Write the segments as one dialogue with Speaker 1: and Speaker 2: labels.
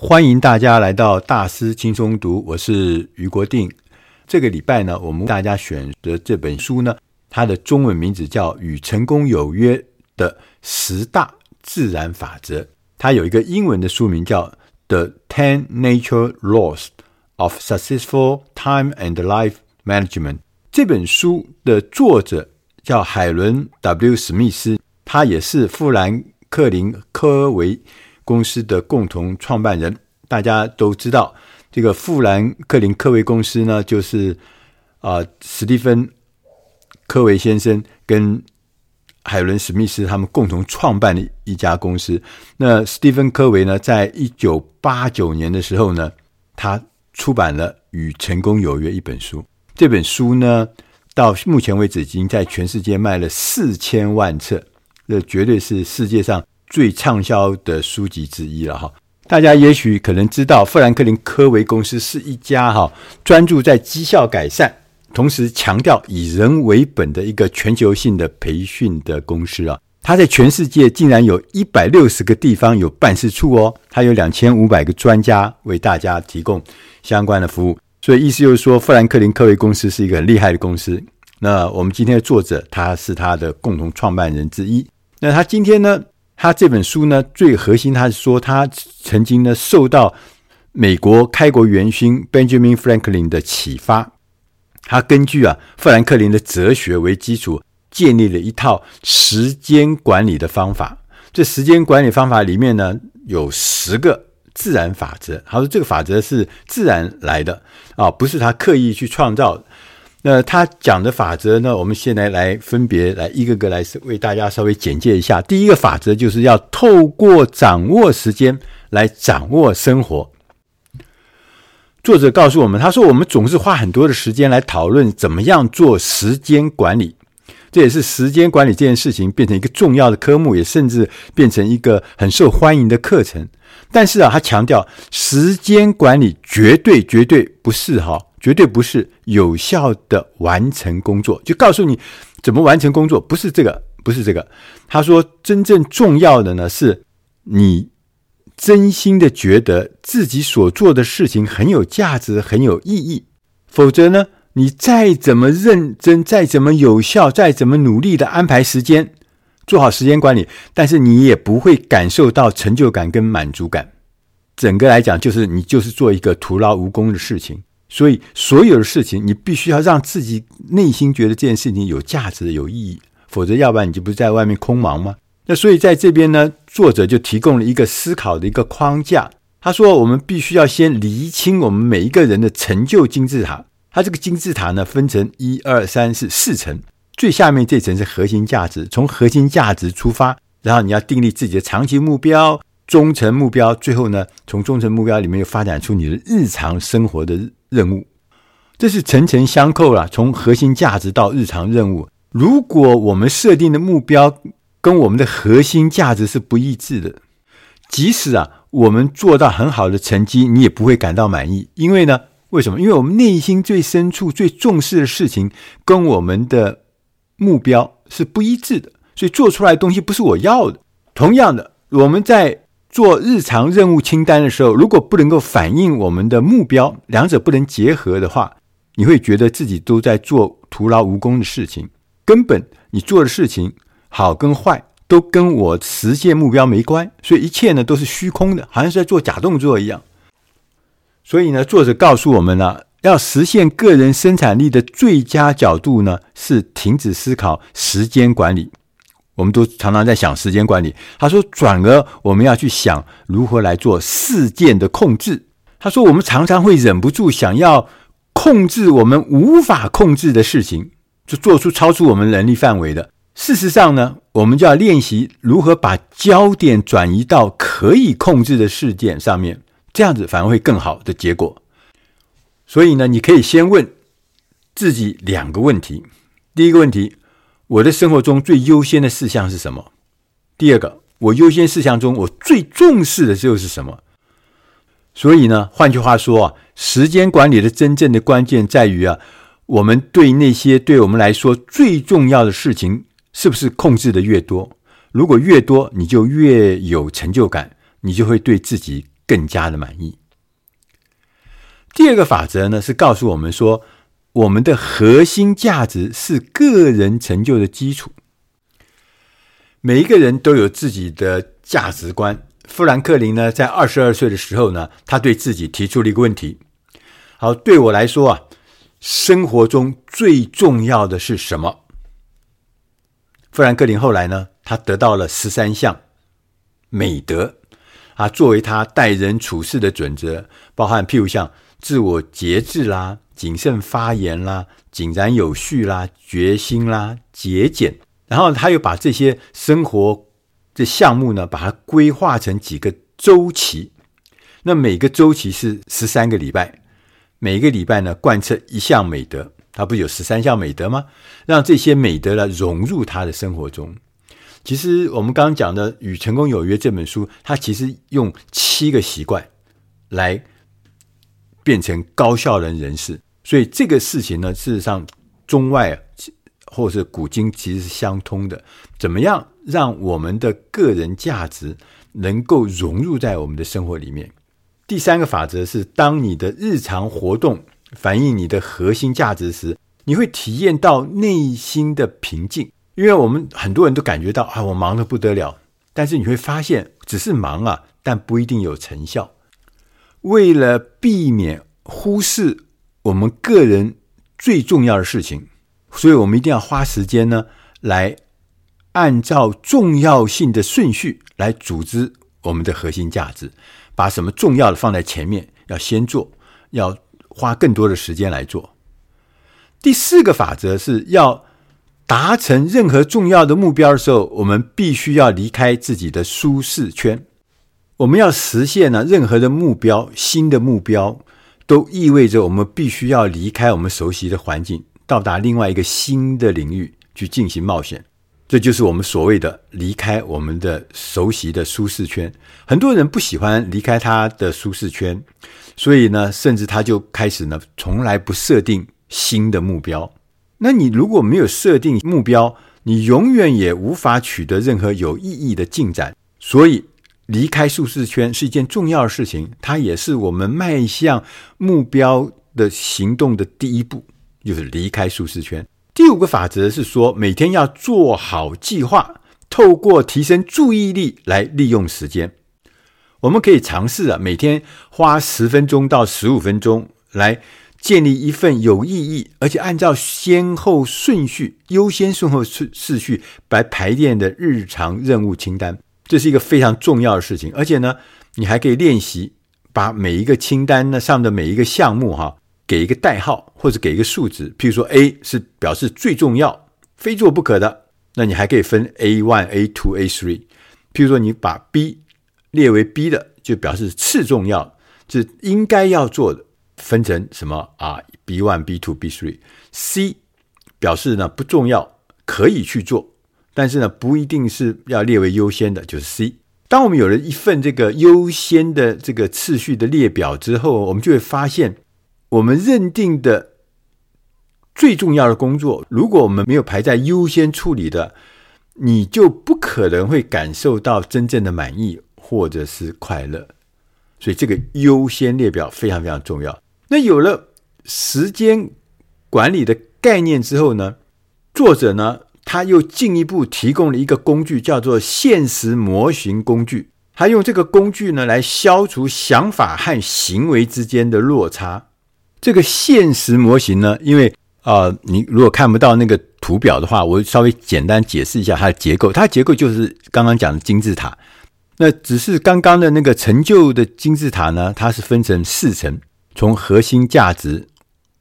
Speaker 1: 欢迎大家来到大师轻松读，我是余国定。这个礼拜呢，我们大家选的这本书呢，它的中文名字叫《与成功有约的十大自然法则》，它有一个英文的书名叫《The Ten Natural Laws of Successful Time and Life Management》。这本书的作者叫海伦 ·W· 史密斯，他也是富兰克林·科维。公司的共同创办人，大家都知道，这个富兰克林科维公司呢，就是啊、史蒂芬科维先生跟海伦史密斯他们共同创办的一家公司。那史蒂芬科维呢，在一九八九年的时候呢，他出版了《与成功有约》一本书。这本书呢，到目前为止已经在全世界卖了四千万册，这绝对是世界上。最畅销的书籍之一了哈，大家也许可能知道，富兰克林科维公司是一家哈专注在绩效改善，同时强调以人为本的一个全球性的培训的公司啊。它在全世界竟然有一百六十个地方有办事处哦，它有两千五百个专家为大家提供相关的服务。所以意思就是说，富兰克林科维公司是一个很厉害的公司。那我们今天的作者，他是他的共同创办人之一。那他今天呢？他这本书呢，最核心，他是说他曾经呢受到美国开国元勋 Benjamin Franklin 的启发，他根据啊富兰克林的哲学为基础，建立了一套时间管理的方法。这时间管理方法里面呢，有十个自然法则。他说这个法则是自然来的啊，不是他刻意去创造。那他讲的法则呢？我们现在来分别来一个个来为大家稍微简介一下。第一个法则就是要透过掌握时间来掌握生活。作者告诉我们，他说我们总是花很多的时间来讨论怎么样做时间管理，这也是时间管理这件事情变成一个重要的科目，也甚至变成一个很受欢迎的课程。但是啊，他强调时间管理绝对绝对不是哈。绝对不是有效的完成工作，就告诉你怎么完成工作，不是这个，不是这个。他说，真正重要的呢，是你真心的觉得自己所做的事情很有价值、很有意义。否则呢，你再怎么认真、再怎么有效、再怎么努力的安排时间，做好时间管理，但是你也不会感受到成就感跟满足感。整个来讲，就是你就是做一个徒劳无功的事情。所以，所有的事情你必须要让自己内心觉得这件事情有价值、有意义，否则，要不然你就不是在外面空忙吗？那所以，在这边呢，作者就提供了一个思考的一个框架。他说，我们必须要先厘清我们每一个人的成就金字塔。它这个金字塔呢，分成一二三四四层，最下面这层是核心价值，从核心价值出发，然后你要订立自己的长期目标、中层目标，最后呢，从中层目标里面又发展出你的日常生活的。任务，这是层层相扣了。从核心价值到日常任务，如果我们设定的目标跟我们的核心价值是不一致的，即使啊我们做到很好的成绩，你也不会感到满意。因为呢，为什么？因为我们内心最深处最重视的事情跟我们的目标是不一致的，所以做出来的东西不是我要的。同样的，我们在。做日常任务清单的时候，如果不能够反映我们的目标，两者不能结合的话，你会觉得自己都在做徒劳无功的事情。根本你做的事情好跟坏都跟我实现目标没关，所以一切呢都是虚空的，好像是在做假动作一样。所以呢，作者告诉我们呢，要实现个人生产力的最佳角度呢，是停止思考时间管理。我们都常常在想时间管理。他说，转而我们要去想如何来做事件的控制。他说，我们常常会忍不住想要控制我们无法控制的事情，就做出超出我们能力范围的。事实上呢，我们就要练习如何把焦点转移到可以控制的事件上面，这样子反而会更好的结果。所以呢，你可以先问自己两个问题。第一个问题。我的生活中最优先的事项是什么？第二个，我优先事项中我最重视的就是什么？所以呢，换句话说啊，时间管理的真正的关键在于啊，我们对那些对我们来说最重要的事情，是不是控制的越多？如果越多，你就越有成就感，你就会对自己更加的满意。第二个法则呢，是告诉我们说，我们的核心价值是个人成就的基础。每一个人都有自己的价值观。富兰克林呢，在二十二岁的时候呢，他对自己提出了一个问题：好，对我来说啊，生活中最重要的是什么？富兰克林后来呢，他得到了十三项美德啊，作为他待人处事的准则，包含譬如像自我节制啦、谨慎发言啦、井然有序啦、决心啦、节俭。然后他又把这些生活的项目呢，把它规划成几个周期。那每个周期是十三个礼拜，每个礼拜呢，贯彻一项美德。他不有十三项美德吗？让这些美德呢融入他的生活中。其实我们刚刚讲的《与成功有约》这本书，它其实用七个习惯来变成高效能人士。所以这个事情呢，事实上中外。或是古今其实是相通的，怎么样让我们的个人价值能够融入在我们的生活里面？第三个法则是，当你的日常活动反映你的核心价值时，你会体验到内心的平静。因为我们很多人都感觉到啊，我忙得不得了，但是你会发现，只是忙啊，但不一定有成效。为了避免忽视我们个人最重要的事情。所以我们一定要花时间呢，来按照重要性的顺序来组织我们的核心价值，把什么重要的放在前面，要先做，要花更多的时间来做。第四个法则是要达成任何重要的目标的时候，我们必须要离开自己的舒适圈。我们要实现呢，任何的目标，新的目标，都意味着我们必须要离开我们熟悉的环境。到达另外一个新的领域去进行冒险，这就是我们所谓的离开我们的熟悉的舒适圈。很多人不喜欢离开他的舒适圈，所以呢，甚至他就开始呢，从来不设定新的目标。那你如果没有设定目标，你永远也无法取得任何有意义的进展。所以，离开舒适圈是一件重要的事情，它也是我们迈向目标的行动的第一步。就是离开舒适圈。第五个法则是说，每天要做好计划，透过提升注意力来利用时间。我们可以尝试啊，每天花十分钟到十五分钟来建立一份有意义，而且按照先后顺序、优先顺后顺次序来排练的日常任务清单。这是一个非常重要的事情。而且呢，你还可以练习把每一个清单呢上的每一个项目哈。给一个代号，或者给一个数值，譬如说 A 是表示最重要、非做不可的，那你还可以分 A one、A two、A three。譬如说你把 B 列为 B 的，就表示次重要，是应该要做的，分成什么啊？B one、B two、B three。C 表示呢不重要，可以去做，但是呢不一定是要列为优先的，就是 C。当我们有了一份这个优先的这个次序的列表之后，我们就会发现。我们认定的最重要的工作，如果我们没有排在优先处理的，你就不可能会感受到真正的满意或者是快乐。所以，这个优先列表非常非常重要。那有了时间管理的概念之后呢，作者呢，他又进一步提供了一个工具，叫做现实模型工具。他用这个工具呢，来消除想法和行为之间的落差。这个现实模型呢，因为啊、呃，你如果看不到那个图表的话，我稍微简单解释一下它的结构。它的结构就是刚刚讲的金字塔。那只是刚刚的那个成就的金字塔呢，它是分成四层，从核心价值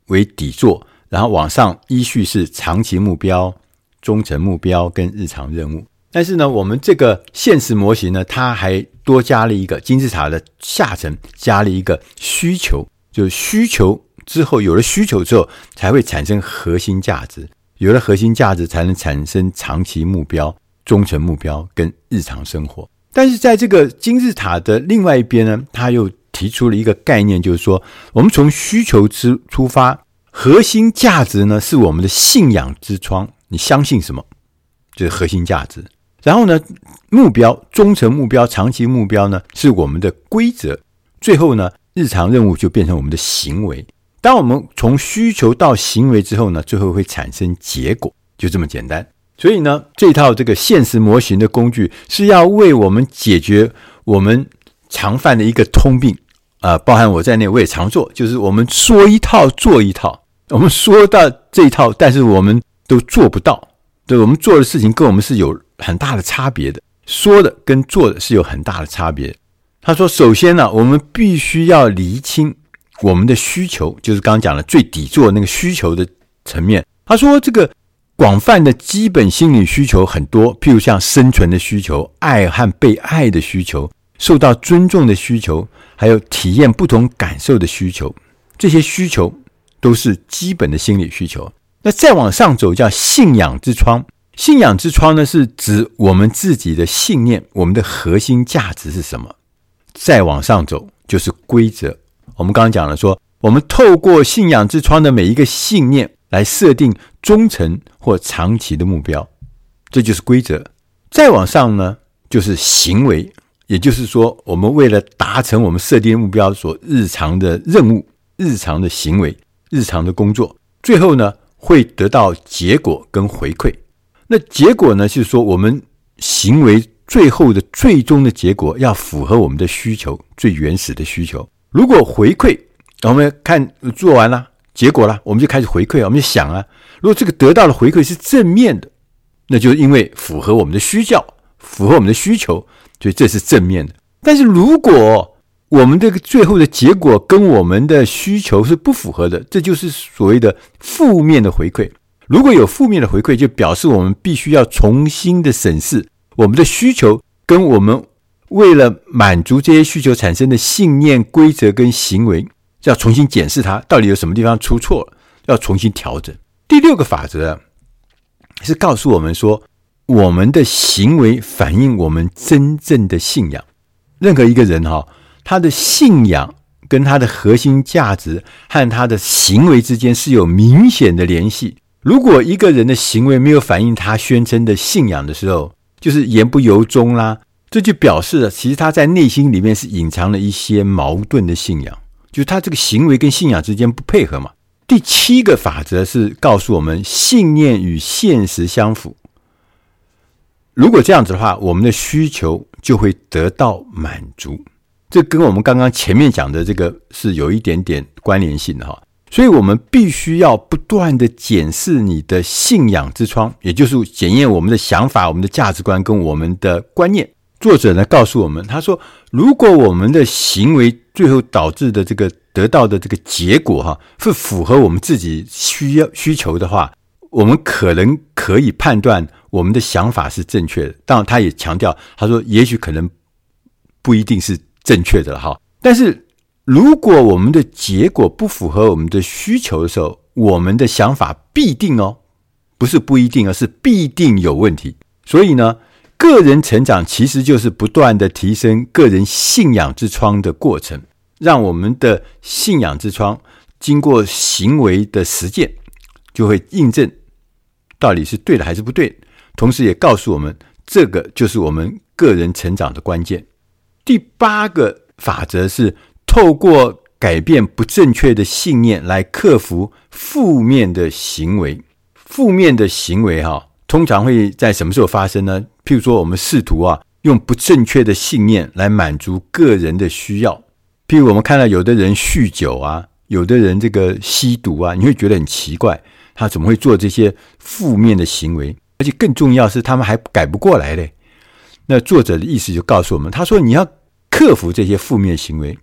Speaker 1: 为底座，然后往上依序是长期目标、中程目标跟日常任务。但是呢，我们这个现实模型呢，它还多加了一个金字塔的下层，加了一个需求，就是需求。之后有了需求之后，才会产生核心价值，有了核心价值，才能产生长期目标、中程目标跟日常生活。但是在这个金字塔的另外一边呢，他又提出了一个概念，就是说，我们从需求之出发，核心价值呢是我们的信仰之窗，你相信什么，就是核心价值。然后呢，目标、中程目标、长期目标呢是我们的规则。最后呢，日常任务就变成我们的行为。当我们从需求到行为之后呢，最后会产生结果，就这么简单。所以呢，这套这个现实模型的工具是要为我们解决我们常犯的一个通病啊、包含我在内，我也常做，就是我们说一套做一套。我们说到这一套，但是我们都做不到。对，我们做的事情跟我们是有很大的差别的，说的跟做的是有很大的差别。他说：“首先呢，我们必须要厘清我们的需求，就是刚刚讲的最底座那个需求的层面。”他说：“这个广泛的基本心理需求很多，譬如像生存的需求、爱和被爱的需求、受到尊重的需求，还有体验不同感受的需求，这些需求。”都是基本的心理需求。那再往上走叫信仰之窗。信仰之窗呢，是指我们自己的信念，我们的核心价值是什么？再往上走就是规则。我们刚刚讲了说，我们透过信仰之窗的每一个信念来设定忠诚或长期的目标，这就是规则。再往上呢，就是行为，也就是说，我们为了达成我们设定的目标所日常的任务、日常的行为。日常的工作，最后呢，会得到结果跟回馈。那结果呢，就是说我们行为最后的最终的结果要符合我们的需求，最原始的需求。如果回馈，我们看做完了结果了，我们就开始回馈，我们就想啊，如果这个得到的回馈是正面的，那就是因为符合我们的需要，符合我们的需求，所以这是正面的。但是如果我们这个最后的结果跟我们的需求是不符合的，这就是所谓的负面的回馈。如果有负面的回馈，就表示我们必须要重新的审视我们的需求，跟我们为了满足这些需求产生的信念、规则跟行为，要重新检视它到底有什么地方出错了，要重新调整。第六个法则是告诉我们说，我们的行为反映我们真正的信仰。任何一个人哈。他的信仰跟他的核心价值和他的行为之间是有明显的联系。如果一个人的行为没有反映他宣称的信仰的时候，就是言不由衷啦，这就表示了其实他在内心里面是隐藏了一些矛盾的信仰，就是他这个行为跟信仰之间不配合嘛。第七个法则是告诉我们，信念与现实相符。如果这样子的话，我们的需求就会得到满足。这跟我们刚刚前面讲的这个是有一点点关联性的哈，所以我们必须要不断的检视你的信仰之窗，也就是检验我们的想法、我们的价值观跟我们的观念。作者呢告诉我们，他说，如果我们的行为最后导致的这个得到的这个结果哈，是符合我们自己需要需求的话，我们可能可以判断我们的想法是正确的。当然，他也强调，他说，也许可能不一定是。正确的了哈，但是如果我们的结果不符合我们的需求的时候，我们的想法必定哦，不是不一定，而是必定有问题。所以呢，个人成长其实就是不断的提升个人信仰之窗的过程，让我们的信仰之窗经过行为的实践，就会印证到底是对的还是不对，同时也告诉我们，这个就是我们个人成长的关键。第八个法则是透过改变不正确的信念来克服负面的行为。负面的行为哈，通常会在什么时候发生呢？譬如说，我们试图啊用不正确的信念来满足个人的需要。譬如我们看到有的人酗酒啊，有的人这个吸毒啊，你会觉得很奇怪，他怎么会做这些负面的行为？而且更重要是，他们还改不过来嘞。那作者的意思就告诉我们，他说你要。克服这些负面行为，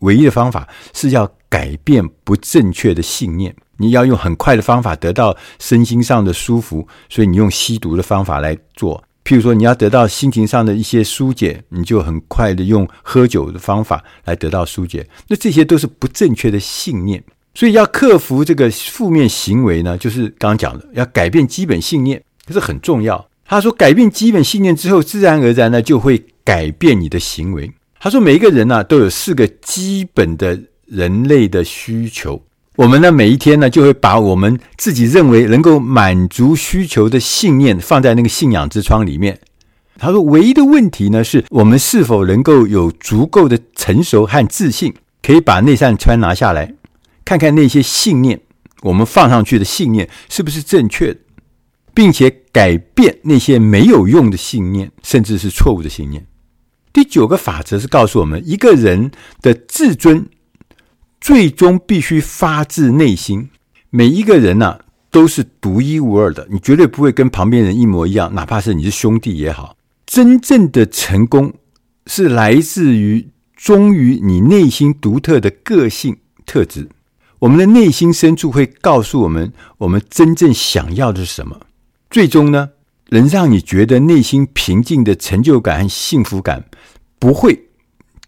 Speaker 1: 唯一的方法是要改变不正确的信念。你要用很快的方法得到身心上的舒服，所以你用吸毒的方法来做。譬如说，你要得到心情上的一些疏解，你就很快的用喝酒的方法来得到疏解。那这些都是不正确的信念，所以要克服这个负面行为呢，就是刚刚讲的，要改变基本信念，这是很重要。他说，改变基本信念之后，自然而然呢，就会改变你的行为。他说：“每一个人呢、都有四个基本的人类的需求。我们呢，每一天呢，就会把我们自己认为能够满足需求的信念放在那个信仰之窗里面。他说，唯一的问题呢，是我们是否能够有足够的成熟和自信，可以把那扇窗拿下来，看看那些信念，我们放上去的信念是不是正确的，并且改变那些没有用的信念，甚至是错误的信念。第九个法则是告诉我们，一个人的自尊最终必须发自内心。每一个人呢、都是独一无二的，你绝对不会跟旁边人一模一样，哪怕是你是兄弟也好。真正的成功是来自于忠于你内心独特的个性特质。我们的内心深处会告诉我们，我们真正想要的是什么。最终呢，能让你觉得内心平静的成就感和幸福感，不会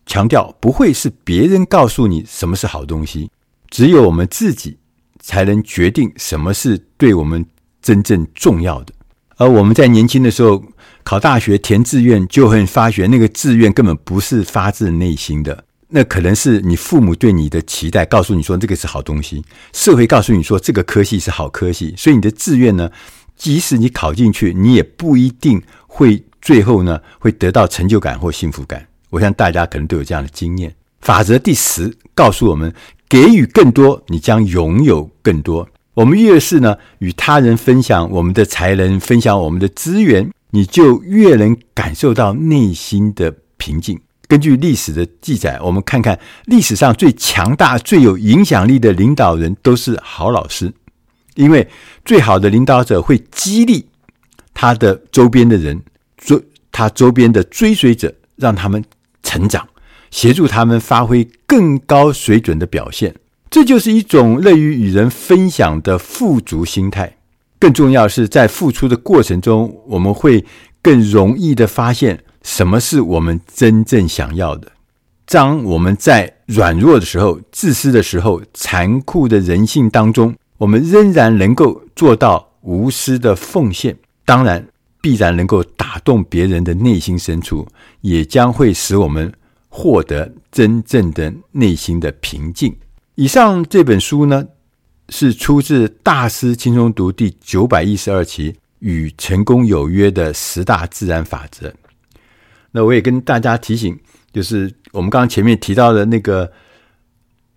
Speaker 1: 强调，不会是别人告诉你什么是好东西，只有我们自己才能决定什么是对我们真正重要的。而我们在年轻的时候，考大学填志愿，就会发觉那个志愿根本不是发自内心的，那可能是你父母对你的期待，告诉你说这个是好东西，社会告诉你说这个科系是好科系，所以你的志愿呢，即使你考进去，你也不一定会最后呢会得到成就感或幸福感。我想大家可能都有这样的经验。法则第十告诉我们：给予更多，你将拥有更多。我们越是呢与他人分享我们的才能，分享我们的资源。你就越能感受到内心的平静。根据历史的记载，我们看看历史上最强大、最有影响力的领导人都是好老师，因为最好的领导者会激励他的周边的人，追他周边的追随者，让他们成长，协助他们发挥更高水准的表现。这就是一种乐于与人分享的富足心态。更重要是，在付出的过程中，我们会更容易的发现什么是我们真正想要的。当我们在软弱的时候、自私的时候、残酷的人性当中，我们仍然能够做到无私的奉献，当然必然能够打动别人的内心深处，也将会使我们获得真正的内心的平静。以上这本书呢，是出自《大师轻松读》第九百一十二期《与成功有约的十大自然法则》。那我也跟大家提醒，就是我们刚刚前面提到的那个《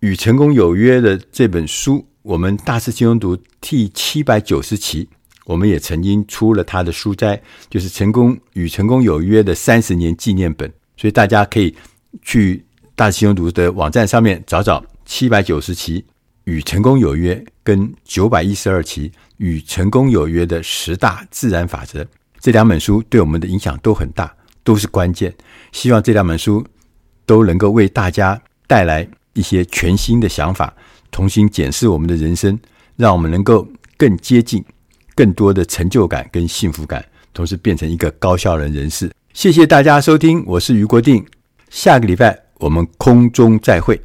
Speaker 1: 与成功有约》的这本书，我们《大师轻松读》第七百九十期，我们也曾经出了他的书斋，就是《成功与成功有约》的三十年纪念本。所以大家可以去《大师轻松读》的网站上面找找七百九十期。与成功有约，跟九百一十二期与成功有约的十大自然法则，这两本书对我们的影响都很大，都是关键。希望这两本书都能够为大家带来一些全新的想法，重新检视我们的人生，让我们能够更接近更多的成就感跟幸福感，同时变成一个高效的人士。谢谢大家收听，我是余国定，下个礼拜我们空中再会。